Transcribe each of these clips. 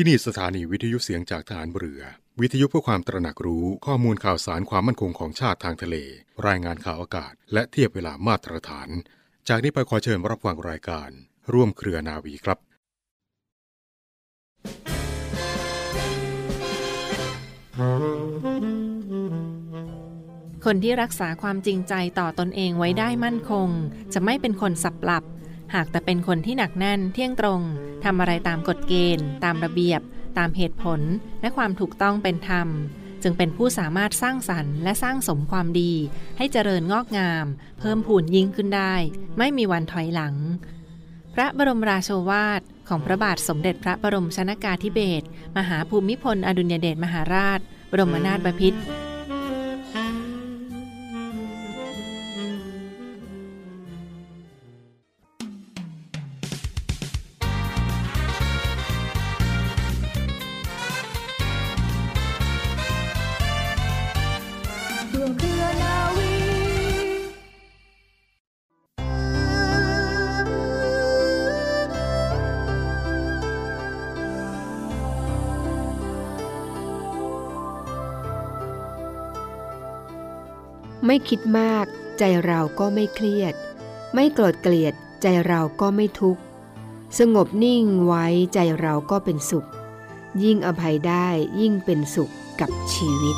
ที่นี่สถานีวิทยุเสียงจากฐานเรือ วิทยุเพื่อความตระหนักรู้ข้อมูลข่าวสารความมั่นคงของชาติทางทะเล รายงานข่าวอากาศ และเทียบเวลามาตรฐาน จากนี้ไปขอเชิญรับฟังรายการ ร่วมเครือนาวีครับคนที่รักษาความจริงใจต่อตอนเองไว้ได้มั่นคง จะไม่เป็นคนสับหลับ หากแต่เป็นคนที่หนักแน่นเที่ยงตรงทำอะไรตามกฎเกณฑ์ ตามระเบียบ ตามเหตุผล และความถูกต้องเป็นธรรม จึงเป็นผู้สามารถสร้างสรรค์และสร้างสมความดี ให้เจริญงอกงาม เพิ่มพูนยิ่งขึ้นได้ ไม่มีวันถอยหลัง พระบรมราโชวาทของพระบาทสมเด็จพระบรมชนากาธิเบศรมหาภูมิพลอดุลยเดชมหาราช บรมนาถบพิตร คิดมาก ใจเราก็ไม่เครียด ไม่โกรธเกลียด ใจเราก็ไม่ทุกข์ สงบนิ่งไว้ใจเราก็เป็นสุข ยิ่งอภัยได้ยิ่งเป็นสุขกับชีวิต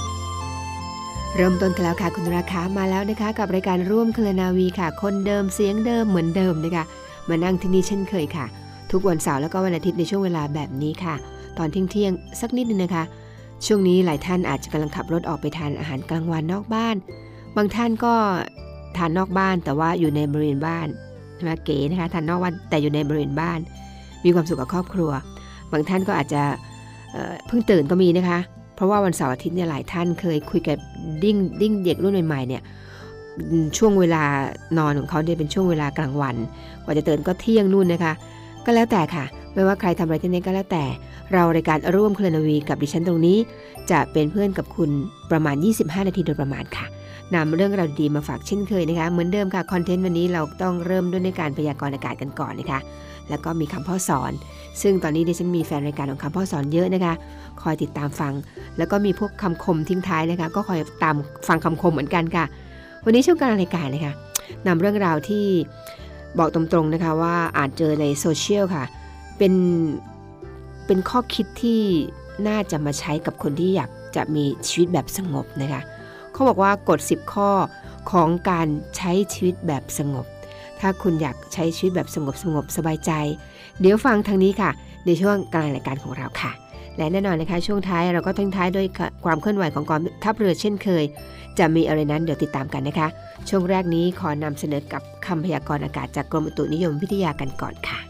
เริ่มต้นกันแล้วค่ะคุณราคามาแล้วนะคะ กับรายการร่วมเคลนาวีค่ะ คนเดิมเสียงเดิมเหมือนเดิมนะคะมานั่งที่นี่เช่นเคยค่ะ ทุกวันเสาร์แล้วก็วันอาทิตย์ในช่วงเวลาแบบนี้ค่ะ ตอนเที่ยงเที่ยงๆสักนิดนึงนะคะ ช่วงนี้หลายท่านอาจจะกำลังขับรถออกไปทานอาหารกลางวันนอกบ้าน บางท่านก็ทานนอกบ้านแต่ว่าอยู่ในบริเวณบ้านใช่ไหมเก๋นะคะทานนอกบ้านแต่อยู่ในบริเวณบ้าน มีความสุขกับครอบครัว บางท่านก็อาจจะเพิ่งตื่นก็มีนะคะ เพราะว่าวันเสาร์อาทิตย์เนี่ยหลายท่านเคยคุยกับดิ้งดิ้งเด็กรุ่นใหม่ๆเนี่ยช่วงเวลานอนของเขาเนี่ยเป็นช่วงเวลากลางวัน กว่าจะตื่นก็เที่ยงนู่นนะคะ ก็แล้วแต่ค่ะ ไม่ว่าใครทำอะไรที่นี่ก็แล้วแต่ เรารายการร่วมเคลนาวีกับดิฉันตรงนี้ จะเป็นเพื่อนกับคุณประมาณ 25 นาทีโดยประมาณค่ะนำเรื่องราวดีมาฝากเช่นเคยนะคะ เหมือนเดิมค่ะคอนเทนต์วันนี้เราต้องเริ่มด้วยในการพยากรณ์อากาศกันก่อนนะคะ แล้วก็มีคำพ่อสอน ซึ่งตอนนี้ดิฉันมีแฟนรายการของคำพ่อสอนเยอะนะคะ คอยติดตามฟัง แล้วก็มีพวกคำคมทิ้งท้ายนะคะ ก็คอยตามฟังคำคมเหมือนกันค่ะ วันนี้ช่วงกางรายการนะคะนำเรื่องราวที่บอกตรงๆนะคะว่าอานเจอในโซเชียลค่ะ เป็น เป็นข้อคิดที่น่าจะมาใช้กับคนที่อยากจะมีชีวิตแบบสงบนะคะเขาบอกว่ากฎ 10 ข้อของการใช้ชีวิตแบบสงบ ถ้าคุณอยากใช้ชีวิตแบบสงบสงบสบายใจ เดี๋ยวฟังทางนี้ค่ะ ในช่วงกลางรายการของเราค่ะ และแน่นอนนะคะช่วงท้ายเราก็ทิ้งท้ายด้วยความเคลื่อนไหวของกองทัพเรือเช่นเคย จะมีอะไรนั้นเดี๋ยวติดตามกันนะคะ ช่วงแรกนี้ขอนำเสนอกับคำพยากรณ์อากาศจากกรมอุตุนิยมวิทยากันก่อนค่ะ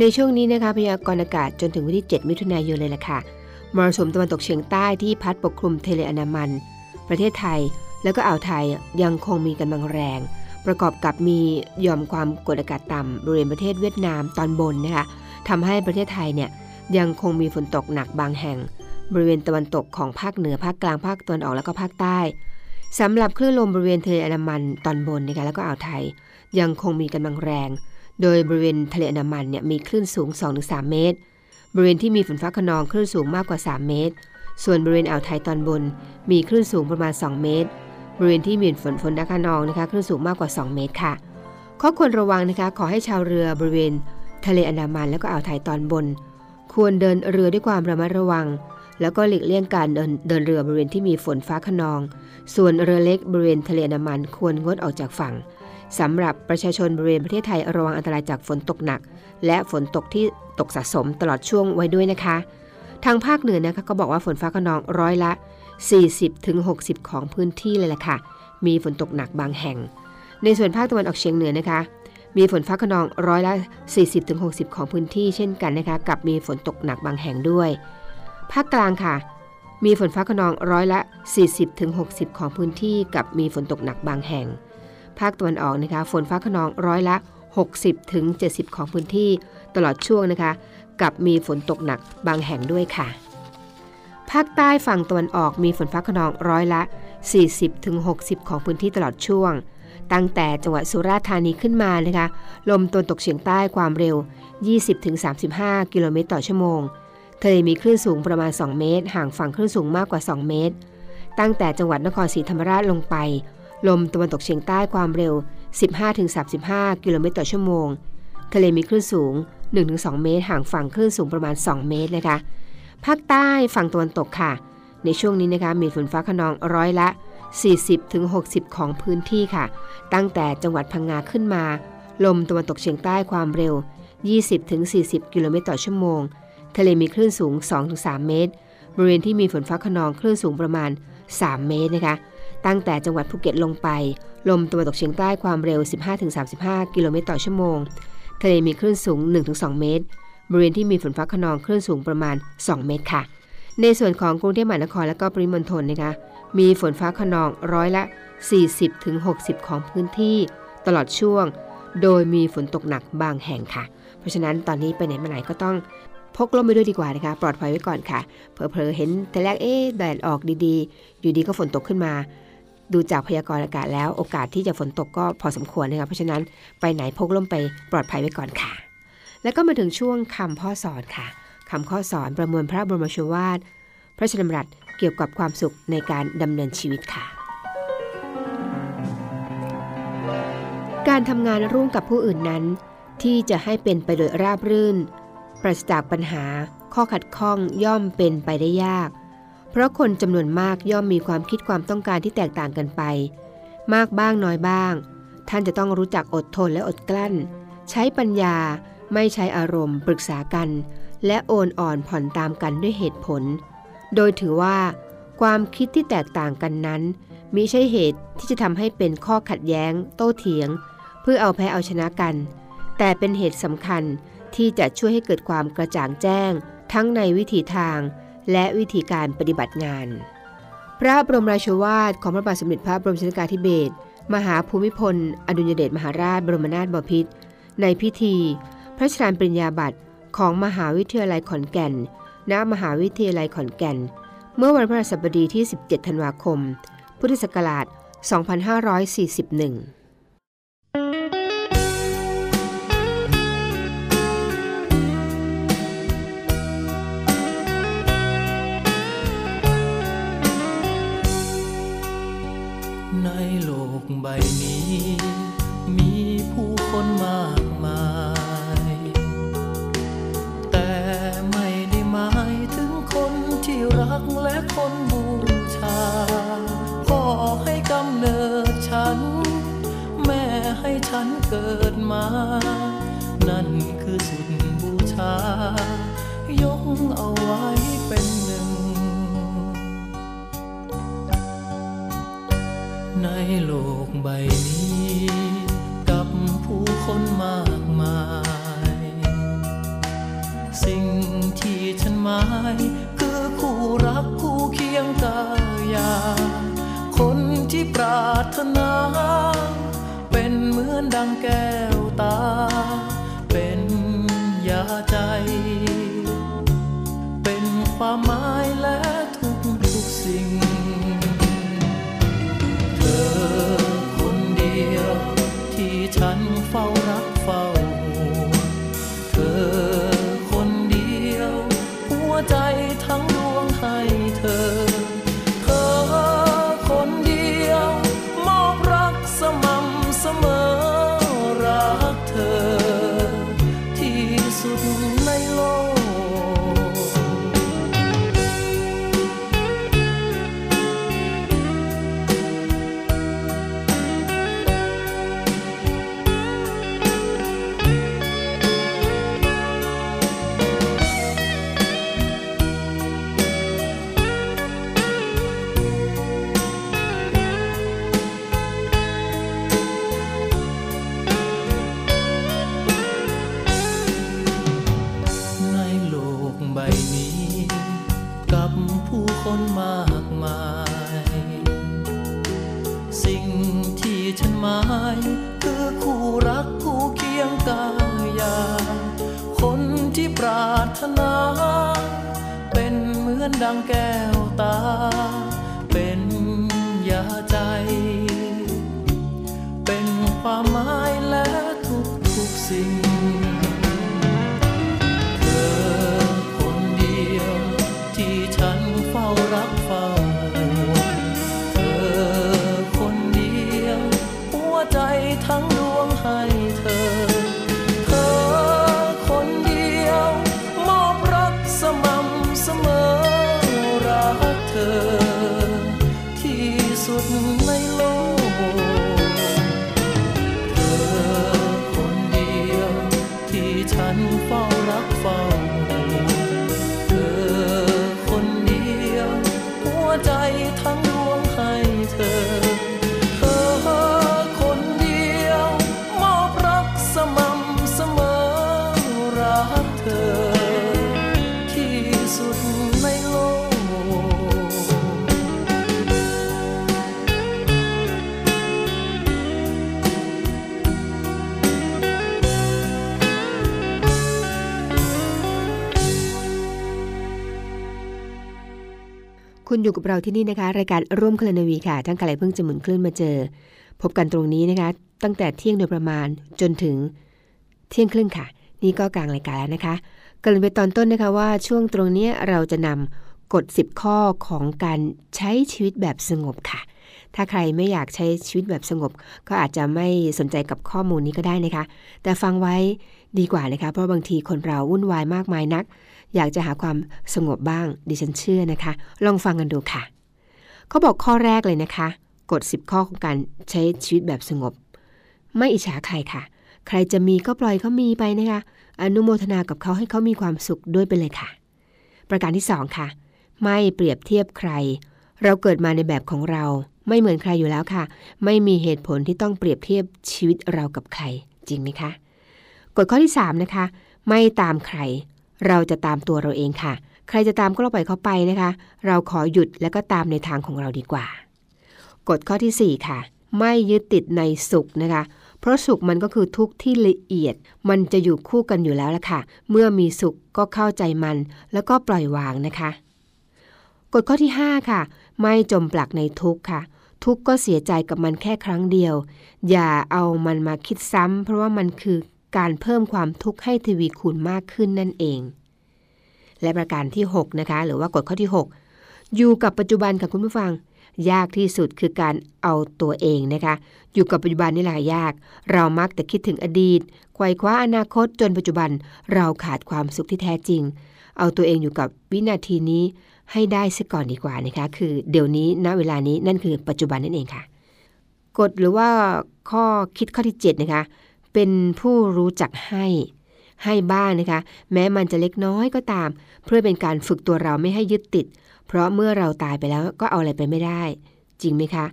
ในช่วงนี้นะคะพยากรณ์อากาศจนถึงวันที่ 7 มิถุนายนเลยล่ะค่ะมรสุมตะวันตกเฉียงใต้ที่พัดปกคลุมเทเลอันามัน ประเทศไทยแล้วก็อ่าวไทยยังคงมีกำลังแรง ประกอบกับมีหย่อมความกดอากาศต่ำบริเวณประเทศเวียดนามตอนบนนะคะทำให้ประเทศไทยเนี่ยยังคงมีฝนตกหนักบางแห่ง บริเวณตะวันตกของภาคเหนือภาคกลางภาคตะวันออกแล้วก็ภาคใต้สำหรับคลื่นลมบริเวณทะเลอันดามันตอนบนนะคะแล้วก็อ่าวไทย ยังคงมีกำลังแรง โดยบริเวณทะเลอันดามันเนี่ยมีคลื่นสูง 2-3 เมตร บริเวณที่มีฝนฟ้าขนองคลื่นสูงมากกว่า 3 เมตร ส่วนบริเวณอ่าวไทยตอนบน มีคลื่นสูงประมาณ 2 เมตร บริเวณที่มีฝนฝนฟ้าขนองนะคะคลื่นสูงมากกว่า 2 เมตรค่ะ ข้อควรระวังนะคะขอให้ชาวเรือบริเวณ ทะเลอันดามันแล้วก็อ่าวไทยตอนบน ควรเดินเรือด้วยความระมัดระวัง แล้วก็หลีกเลี่ยงการเดินเดินเรือบริเวณที่มีฝนฟ้าขนอง ส่วนเรือเล็กบริเวณทะเลอันดามันควรงดออกจากฝั่ง สำหรับประชาชนบริเวณประเทศไทยระวังอันตรายจากฝนตกหนัก และฝนตกที่ตกสะสมตลอดช่วงไว้ด้วยนะคะ ทางภาคเหนือนะคะก็บอกว่าฝนฟ้าขนองร้อยละ 40-60 ของพื้นที่เลยล่ะค่ะ มีฝนตกหนักบางแห่ง ในส่วนภาคตะวันออกเฉียงเหนือนะคะ มีฝนฟ้าขนองร้อยละ 40-60 ของพื้นที่เช่นกันนะคะกับมีฝนตกหนักบางแห่งด้วย ภาคกลางค่ะ มีฝนฟ้าขนองร้อยละ 40-60 ของพื้นที่กับมีฝนตกหนักบางแห่ง ภาคตะวันออกนะคะฝนฟ้าขนองร้อยละ 60-70ของพื้นที่ตลอดช่วงนะคะกับมีฝนตกหนักบางแห่งด้วยค่ะ ภาคใต้ฝั่งตะวันออกมีฝนฟ้าขนองร้อยละ 40-60ของพื้นที่ตลอดช่วง ตั้งแต่จังหวัดสุราษฎร์ธานีขึ้นมานะคะลมตะวันตกเฉียงใต้ความเร็ว 20-35 กิโลเมตรต่อชั่วโมงททะเลมีคลื่นสูงประมาณ 2 เมตร ห่างฝั่งคลื่นสูงมากกว่า 2 เมตร ตั้งแต่จังหวัดนครศรีธรรมราชลงไป ลมตะวันตกเฉียงใต้ความเร็ว 15-35 กิโลเมตรต่อชั่วโมง ทะเลมีคลื่นสูง 1-2 เมตร ห่างฝั่งคลื่นสูงประมาณ 2 เมตรนะคะ ภาคใต้ฝั่งตะวันตกค่ะ ในช่วงนี้นะคะมีฝนฟ้าขนองร้อยละ 40-60 ของพื้นที่ค่ะ ตั้งแต่จังหวัดพังงาขึ้นมา ลมตะวันตกเฉียงใต้ความเร็ว 20-40 กิโลเมตรต่อชั่วโมง ทะเลมีคลื่นสูง 2-3 เมตร บริเวณที่มีฝนฟ้าขนองคลื่นสูงประมาณ 3 เมตรนะคะ ตั้งแต่จังหวัดภูเก็ตลงไป ลมตะวันตกเฉียงใต้ความเร็ว 15-35 กิโลเมตรต่อชั่วโมง ทะเลมีคลื่นสูง 1-2 เมตร บริเวณที่มีฝนฟ้าขนองคลื่นสูงประมาณ 2 เมตรค่ะ ในส่วนของกรุงเทพมหานครและก็ปริมณฑลนะคะ มีฝนฟ้าขนองร้อยละ 40-60 ของพื้นที่ ตลอดช่วง โดยมีฝนตกหนักบางแห่งค่ะ เพราะฉะนั้นตอนนี้ไปไหนมาไหนก็ต้องพกร่มไปด้วยดีกว่านะคะ ปลอดภัยไว้ก่อนค่ะ เผลอๆเห็นแต่แรกเอ๊ะแดดออกดีๆ อยู่ดีก็ฝนตกขึ้นมา ดูจากพยากรณ์อากาศแล้วโอกาสที่จะฝนตกก็พอสมควรนะคะเพราะฉะนั้นไปไหนพกร่มไปปลอดภัยไว้ก่อนค่ะ แล้วก็มาถึงช่วงคำพ่อสอนค่ะคำข้อสอนประมวลพระบรมโชวาท พระราชดำรัสเกี่ยวกับความสุขในการดำเนินชีวิตค่ะ การทำงานร่วมกับผู้อื่นนั้น ที่จะให้เป็นไปโดยราบรื่น ปราศจากปัญหา ข้อขัดข้องย่อมเป็นไปได้ยาก เพราะคนจำนวนมากย่อมมีความคิดความต้องการที่แตกต่างกันไป มากบ้างน้อยบ้าง ท่านจะต้องรู้จักอดทนและอดกลั้น ใช้ปัญญาไม่ใช้อารมณ์ ปรึกษากัน และโอนอ่อนผ่อนตามกันด้วยเหตุผล โดยถือว่า ความคิดที่แตกต่างกันนั้นมิใช่เหตุที่จะทำให้เป็นข้อขัดแย้ง โต้เถียง เพื่อเอาแพ้เอาชนะกัน แต่เป็นเหตุสำคัญที่จะช่วยให้เกิดความกระจ่างแจ้ง ทั้งในวิถีทาง และวิธีการปฏิบัติงาน พระบรมราชวาทของพระบาทสมเด็จพระบรมชนกาธิเบศรมหาภูมิพล อดุลยเดชมหาราชบรมนาถบพิตรในพิธี พระราชทานปริญญาบัตรของมหาวิทยาลัยขอนแก่น ณ มหาวิทยาลัยขอนแก่น เมื่อวันพฤหัสบดีที่ 17 ธันวาคม พุทธศักราช 2541 ใบนี้ มีผู้คนมากมาย แต่ไม่ได้หมายถึงคนที่รักและคนบูชา พ่อให้กำเนิดฉัน แม่ให้ฉันเกิดมา นั่นคือสุดบูชายกเอาไว้เป็นหนึ่ง โลกใบนี้ กับผู้คนมากมาย สิ่งที่ฉันหมาย คือคู่รักคู่เคียงกายา คนที่ปรารถนา เป็นเหมือนดังแก้วตา คุณอยู่กับเราที่นี่นะคะ รายการร่วมคลนวีค่ะทั้งกระไรเพิ่งจะหมุนคลื่นมาเจอ พบกันตรงนี้นะคะ ตั้งแต่เที่ยงโดยประมาณจนถึงเที่ยงครึ่งค่ะ นี่ก็กลางรายการแล้วนะคะกริ่นไปตอนต้นนะคะว่าช่วงตรงนี้เราจะนำกฎ 10 ข้อของการใช้ชีวิตแบบสงบค่ะ ถ้าใครไม่อยากใช้ชีวิตแบบสงบ ก็อาจจะไม่สนใจกับข้อมูลนี้ก็ได้นะคะ แต่ฟังไว้ดีกว่านะคะ เพราะบางทีคนเราวุ่นวายมากมายนัก อยากจะหาความสงบบ้าง ดิฉันเชื่อนะคะ ลองฟังกันดูค่ะ เขาบอกข้อแรกเลยนะคะกฎ10 ข้อของการใช้ชีวิตแบบสงบ ไม่อิจฉาใครค่ะ ใครจะมีก็ปล่อยเขามีไปนะคะ อนุโมทนากับเขาให้เขามีความสุขด้วยไปเลยค่ะ ประการที่2ค่ะ ไม่เปรียบเทียบใคร เราเกิดมาในแบบของเรา ไม่เหมือนใครอยู่แล้วค่ะ ไม่มีเหตุผลที่ต้องเปรียบเทียบชีวิตเรากับใคร จริงไหมคะ กฎข้อที่3นะคะ ไม่ตามใคร เราจะตามตัวเราเองค่ะ ใครจะตามก็เราปล่อยเขาไปนะคะ เราขอหยุดแล้วก็ตามในทางของเราดีกว่า กฎข้อที่ 4 ค่ะ ไม่ยึดติดในสุขนะคะ เพราะสุขมันก็คือทุกข์ที่ละเอียด มันจะอยู่คู่กันอยู่แล้วละค่ะ เมื่อมีสุขก็เข้าใจมัน แล้วก็ปล่อยวางนะคะ กฎข้อที่ 5 ค่ะ ไม่จมปลักในทุกข์ค่ะทุกข์ก็เสียใจกับมันแค่ครั้งเดียว อย่าเอามันมาคิดซ้ำ เพราะว่ามันคือ การเพิ่มความทุกข์ให้ทวีคูณมากขึ้นนั่นเอง และประการที่ 6 นะคะ หรือว่ากฎข้อที่ 6 อยู่กับปัจจุบันค่ะคุณผู้ฟัง ยากที่สุดคือการเอาตัวเองนะคะ อยู่กับปัจจุบันนี่แหละยาก เรามักแต่คิดถึงอดีตไขว่คว้าอนาคตจนปัจจุบันเราขาดความสุขที่แท้จริง เอาตัวเองอยู่กับวินาทีนี้ให้ได้ซะก่อนดีกว่านะคะ คือเดี๋ยวนี้ณเวลานี้นั่นคือปัจจุบันนั่นเองค่ะกฎหรือว่าข้อคิดข้อที่ 7 นะคะ เป็นผู้รู้จักให้ให้บ้างนะคะ แม้มันจะเล็กน้อยก็ตาม เพื่อเป็นการฝึกตัวเราไม่ให้ยึดติด เพราะเมื่อเราตายไปแล้วก็เอาอะไรไปไม่ได้ จริงไหมคะ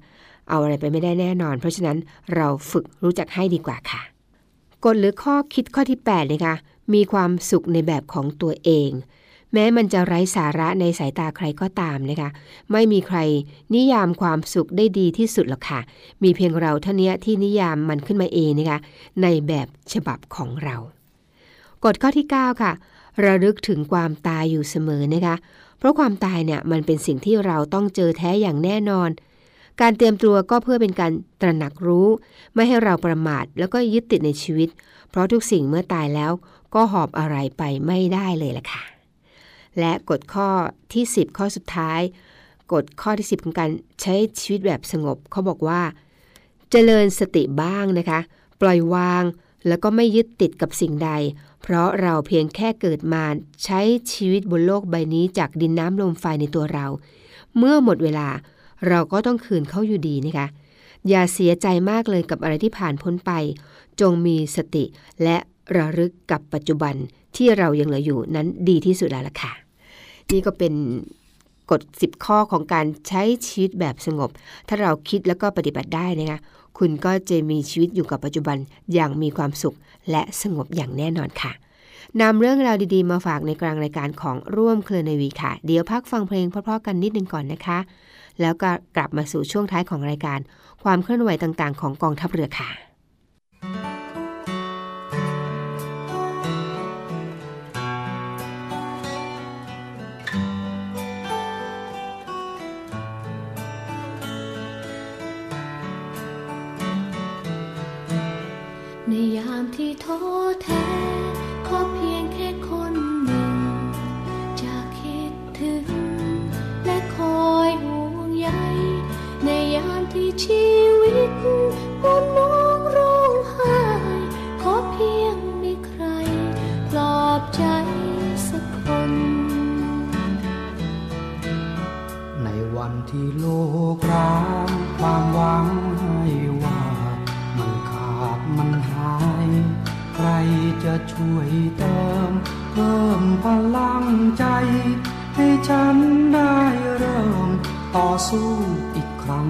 เอาอะไรไปไม่ได้แน่นอน เพราะฉะนั้นเราฝึกรู้จักให้ดีกว่าค่ะกฎหรือข้อคิดข้อที่8นะคะมีความสุขในแบบของตัวเอง แม้มันจะไร้สาระในสายตาใครก็ตามนะคะ ไม่มีใครนิยามความสุขได้ดีที่สุดหรอกค่ะ มีเพียงเราเท่านี้ที่นิยามมันขึ้นมาเองนะคะ ในแบบฉบับของเรา กฎข้อที่ 9 ค่ะ ระลึกถึงความตายอยู่เสมอนะคะ เพราะความตายเนี่ยมันเป็นสิ่งที่เราต้องเจอแท้อย่างแน่นอนการเตรียมตัวก็เพื่อเป็นการตระหนักรู้ ไม่ให้เราประมาทแล้วก็ยึดติดในชีวิต เพราะทุกสิ่งเมื่อตายแล้วก็หอบอะไรไปไม่ได้เลยล่ะค่ะ และกฎข้อที่ 10 ข้อสุดท้าย กฎข้อที่ 10 ของการใช้ชีวิตแบบสงบ เขาบอกว่า เจริญสติบ้างนะคะ ปล่อยวางแล้วก็ไม่ยึดติดกับสิ่งใด เพราะเราเพียงแค่เกิดมาใช้ชีวิตบนโลกใบนี้จากดินน้ำลมไฟในตัวเรา เมื่อหมดเวลาเราก็ต้องคืนเขาอยู่ดีนะคะ อย่าเสียใจมากเลยกับอะไรที่ผ่านพ้นไป จงมีสติและระลึกกับปัจจุบันที่เรายังเหลืออยู่นั้นดีที่สุดแล้วล่ะค่ะ นี่ก็เป็นกฎ 10 ข้อของการใช้ชีวิตแบบสงบ ถ้าเราคิดแล้วก็ปฏิบัติได้นะคะ คุณก็จะมีชีวิตอยู่กับปัจจุบันอย่างมีความสุขและสงบอย่างแน่นอนค่ะนำเรื่องราวดีๆ มาฝากในกลางรายการของร่วมเคลนวีค่ะ เดี๋ยวพักฟังเพลงเพราะๆกันนิดนึงก่อนนะคะ แล้วก็กลับมาสู่ช่วงท้ายของรายการ ความเคลื่อนไหวต่างๆ ของกองทัพเรือค่ะ ที่ท้อแท้ ขอเพียงแค่คนหนึ่ง จะคิดถึง และคอยห่วงใยในยามที่ชีวิตมนมองร้องไห้ ขอเพียงมีใครปลอบใจสักคน ในวันที่โลกร้าง จะช่วยเติมเพิ่มพลังใจ ให้ฉันได้เริ่มต่อสู้อีกครั้ง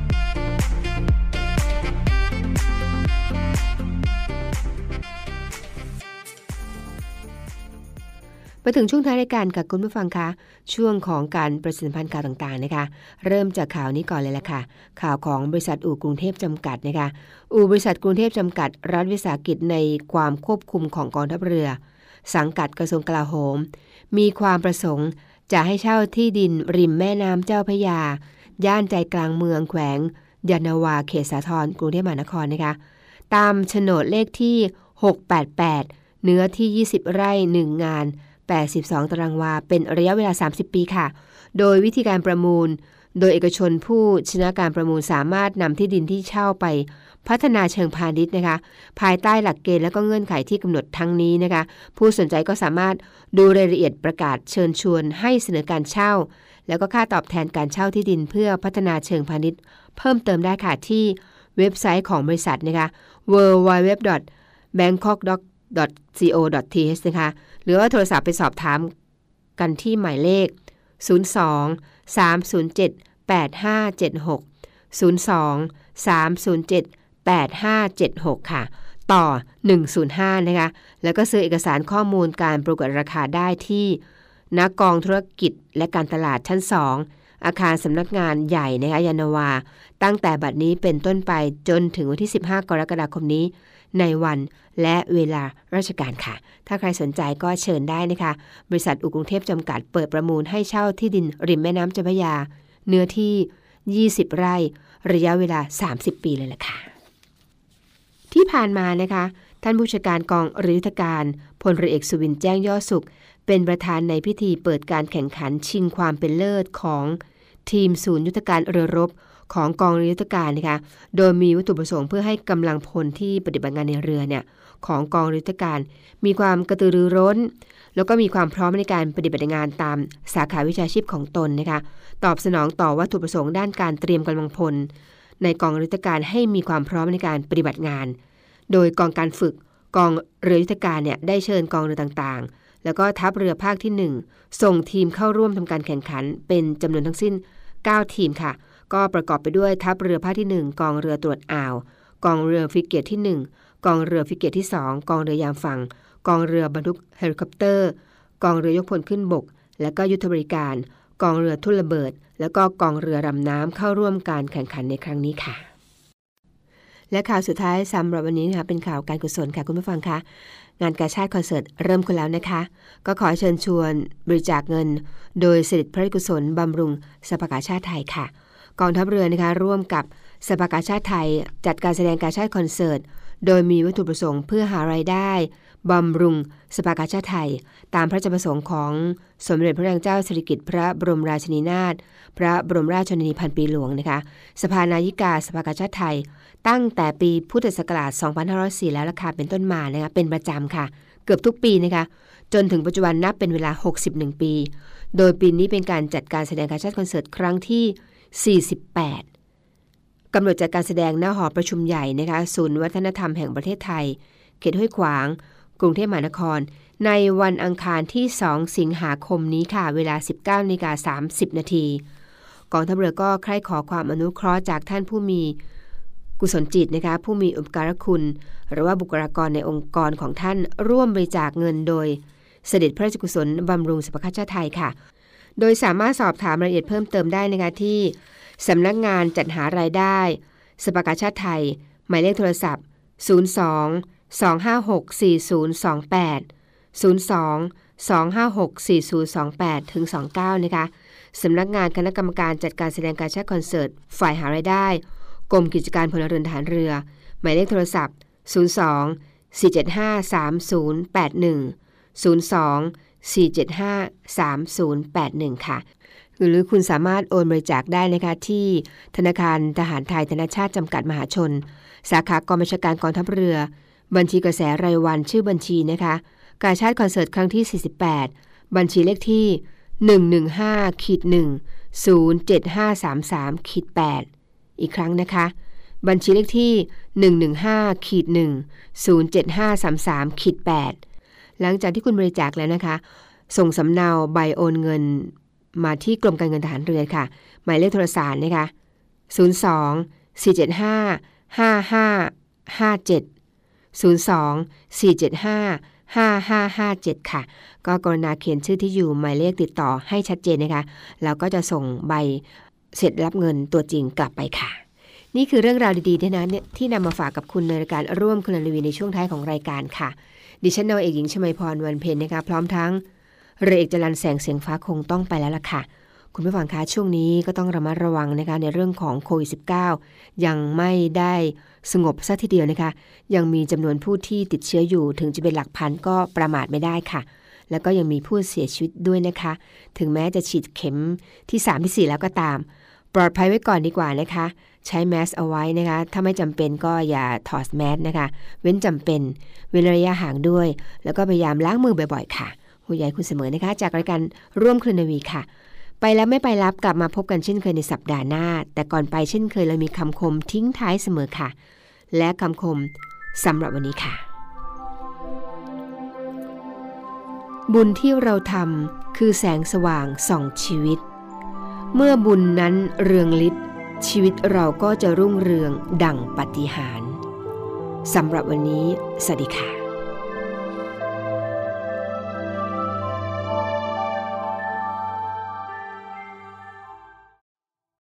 มาถึงช่วงท้ายรายการกับคุณผู้ฟังคะช่วงของการประชาสัมพันธ์ข่าวต่างๆนะคะ เริ่มจากข่าวนี้ก่อนเลยละค่ะ ข่าวของบริษัทอู่กรุงเทพจำกัดนะคะ อู่บริษัทกรุงเทพจำกัด รัฐวิสาหกิจในความควบคุมของกองทัพเรือ สังกัดกระทรวงกลาโหม มีความประสงค์จะให้เช่าที่ดินริมแม่น้ำเจ้าพระยา ย่านใจกลางเมืองแขวงยานาวาเขตสาทรกรุงเทพมหานครนะคะ ตามโฉนดเลขที่ 688 เนื้อที่ 20 ไร่ 1 งาน 82 ตารางวา เป็นระยะเวลา 30 ปีค่ะ โดยวิธีการประมูล โดยเอกชนผู้ชนะการประมูลสามารถนำที่ดินที่เช่าไป พัฒนาเชิงพาณิชย์นะคะ ภายใต้หลักเกณฑ์และก็เงื่อนไขที่กำหนดทั้งนี้นะคะ ผู้สนใจก็สามารถดูรายละเอียดประกาศเชิญชวน ให้เสนอการเช่า แล้วก็ค่าตอบแทนการเช่าที่ดินเพื่อพัฒนาเชิงพาณิชย์ เพิ่มเติมได้ค่ะที่เว็บไซต์ของบริษัทนะคะ w w w b a n g k o k co.th นะคะ หรือว่าโทรศัพท์ไปสอบถามกันที่หมายเลข 02 307 8576 02 307 8576 ค่ะ ต่อ 105 นะคะ แล้วก็ซื้อเอกสารข้อมูลการประกวดราคาได้ที่นักกองธุรกิจและการตลาดชั้น 2 อาคารสำนักงานใหญ่นะคะยานาวา ตั้งแต่บัดนี้เป็นต้นไปจนถึงวันที่ 15 กรกฎาคมนี้ ในวันและเวลาราชการค่ะ ถ้าใครสนใจก็เชิญได้นะคะ บริษัทอุกรุงเทพจำกัดเปิดประมูลให้เช่าที่ดินริมแม่น้ำเจ้าพระยา เนื้อที่ 20 ไร่ ระยะเวลา 30 ปีเลยล่ะค่ะ ที่ผ่านมานะคะ ท่านผู้จัดการกองรือยุทการพลเรือเอกสุวินแจ้งย่อสุข เป็นประธานในพิธีเปิดการแข่งขันชิงความเป็นเลิศของทีมศูนย์ยุทธการเรือรบ ของกองเรือยุทธการนะคะ โดยมีวัตถุประสงค์เพื่อให้กำลังพลที่ปฏิบัติงานในเรือเนี่ยของกองเรือยุทธการ มีความกระตือรือร้น แล้วก็มีความพร้อมในการปฏิบัติงานตามสาขาวิชาชีพของตนนะคะ ตอบสนองต่อวัตถุประสงค์ด้านการเตรียมกำลังพล ในกองเรือยุทธการให้มีความพร้อมในการปฏิบัติงาน โดยกองการฝึกกองเรือยุทธการเนี่ยได้เชิญกองเรือต่างๆ แล้วก็ทัพเรือภาคที่ 1 ส่งทีมเข้าร่วมทำการแข่งขันเป็นจำนวนทั้งสิ้น 9 ทีมค่ะ ก็ประกอบไปด้วยทัพเรือภาคที่ 1 กองเรือตรวจอ่าว กองเรือฟริเกตที่ 1 กองเรือฟริเกตที่ 2 กองเรือยามฝั่ง กองเรือบรรทุกเฮลิคอปเตอร์ กองเรือยกพลขึ้นบก และก็ยุทธบริการ กองเรือทุ่นระเบิด แล้วก็กองเรือดำน้ำเข้าร่วมการแข่งขันในครั้งนี้ค่ะ และข่าวสุดท้ายสำหรับวันนี้นะคะเป็นข่าวการกุศลค่ะคุณผู้ฟังคะงานกาชาติคอนเสิร์ตเริ่มขึ้นแล้วนะคะ ก็ขอเชิญชวนบริจาคเงิน โดยสิริพระกุศลบำรุงสภากาชาติไทยค่ะ กองทัพเรือนะคะร่วมกับสภากาชาติไทย จัดการแสดงการชาติคอนเสิร์ต โดยมีวัตถุประสงค์เพื่อหารายได้บำรุงสภากาชาติไทย ตามพระราชประสงค์ของสมเด็จพระนางเจ้าสิริกิติ์พระบรมราชินีนาถพระบรมราชชนนีพันปีหลวงนะคะสภานายิกาสภากาชาติไทย ตั้งแต่ปีพุทธศักราช 2504 แล้วราคาเป็นต้นมานะคะเป็นประจำค่ะ เกือบทุกปีนะคะจนถึงปัจจุบันนับเป็นเวลา 61 ปี โดยปีนี้เป็นการจัดการแสดงการชาติคอนเสิร์ตครั้งที่ 48กำหนดจัดการแสดงหน้าหอประชุมใหญ่นะคะศูนย์วัฒนธรรมแห่งประเทศไทย เขตห้วยขวาง กรุงเทพมหานคร ในวันอังคารที่ 2 สิงหาคมนี้ค่ะ เวลา 19นาฬิกา30 นาทีกองทัพเรือก็ใคร่ขอความอนุเคราะห์จากท่านผู้มีกุศลจิตนะคะผู้มีอุปการคุณ หรือว่าบุคลากรในองค์กรของท่านร่วมบริจาคเงินโดย เสด็จพระราชกุศลบำรุงสภาพชาติไทยค่ะ โดยสามารถสอบถามรายละเอียดเพิ่มเติมได้นะคะที่สำนักงานจัดหารายได้ สภากาชาติไทย หมายเลขโทรศัพท์ 02 256 4028 02 256 4028 ถึง 29 นะคะสำนักงานคณะกรรมการจัดการแสดงการชาติคอนเสิร์ต ฝ่ายหารายได้ กรมกิจการพลเรือนทหารเรือ หมายเลขโทรศัพท์ 02 475 3081 02 475 3081 ค่ะ หรือคุณสามารถโอนบริจาคได้นะคะที่ธนาคารทหารไทยธนาชาติจำกัดมหาชน สาขากองบัญชาการกองทัพเรือ บัญชีกระแสรายวันชื่อบัญชีนะคะกาชาติคอนเสิร์ตครั้งที่ 48 บัญชีเลขที่ 115ขีด1 07533ขีด8อีกครั้งนะคะ บัญชีเลขที่ 115ขีด1 07533ขีด8 หลังจากที่คุณบริจาคแล้วนะคะ ส่งสำเนาใบโอนเงิน มาที่กรมการเงินทหารเรือค่ะ หมายเลขโทรศัพท์นะคะ 02 475 5557 02 475 5557 ค่ะ ก็กรณาเขียนชื่อที่อยู่หมายเลขติดต่อให้ชัดเจนนะคะแล้วก็จะส่งใบเสร็จรับเงินตัวจริงกลับไปค่ะ นี่คือเรื่องราวดีๆที่นั้นเนี่ยที่นำมาฝากกับคุณในรายการร่วมคุณรีวีในช่วงท้ายของรายการค่ะ ดิฉันนาวเอกหญิงชมาพรวันเพ็ญนะคะพร้อมทั้งเรือเอกจรันแสงเสียงฟ้าคงต้องไปแล้วล่ะค่ะ คุณผู้ฟังคะช่วงนี้ก็ต้องระมัดระวังนะคะในเรื่องของโควิด -19 ยังไม่ได้สงบซะทีเดียวนะคะ ยังมีจำนวนผู้ที่ติดเชื้ออยู่ถึงจะเป็นหลักพันก็ประมาทไม่ได้ค่ะ แล้วก็ยังมีผู้เสียชีวิตด้วยนะคะ ถึงแม้จะฉีดเข็มที่ 3 ที่ 4 แล้วก็ตาม ปลอดภัยไว้ก่อนดีกว่านะคะ ใช้แมสเอาไว้นะคะ ถ้าไม่จำเป็นก็อย่าถอดแมสนะคะ เว้นจำเป็น เว้นระยะห่างด้วย แล้วก็พยายามล้างมือบ่อยๆ ค่ะผู้ใหญ่คุณเสมอนะคะ จากรายการร่วมคลืนนวีค่ะ ไปแล้วไม่ไปรับกลับมาพบกันเช่นเคยในสัปดาห์หน้า แต่ก่อนไปเช่นเคยเรามีคำคมทิ้งท้ายเสมอค่ะ และคำคมสำหรับวันนี้ค่ะ บุญที่เราทำคือแสงสว่างส่องชีวิต เมื่อบุญนั้นเรืองฤทธิ์ชีวิตเราก็จะรุ่งเรืองดั่งปฏิหารสำหรับวันนี้ สวัสดีค่ะ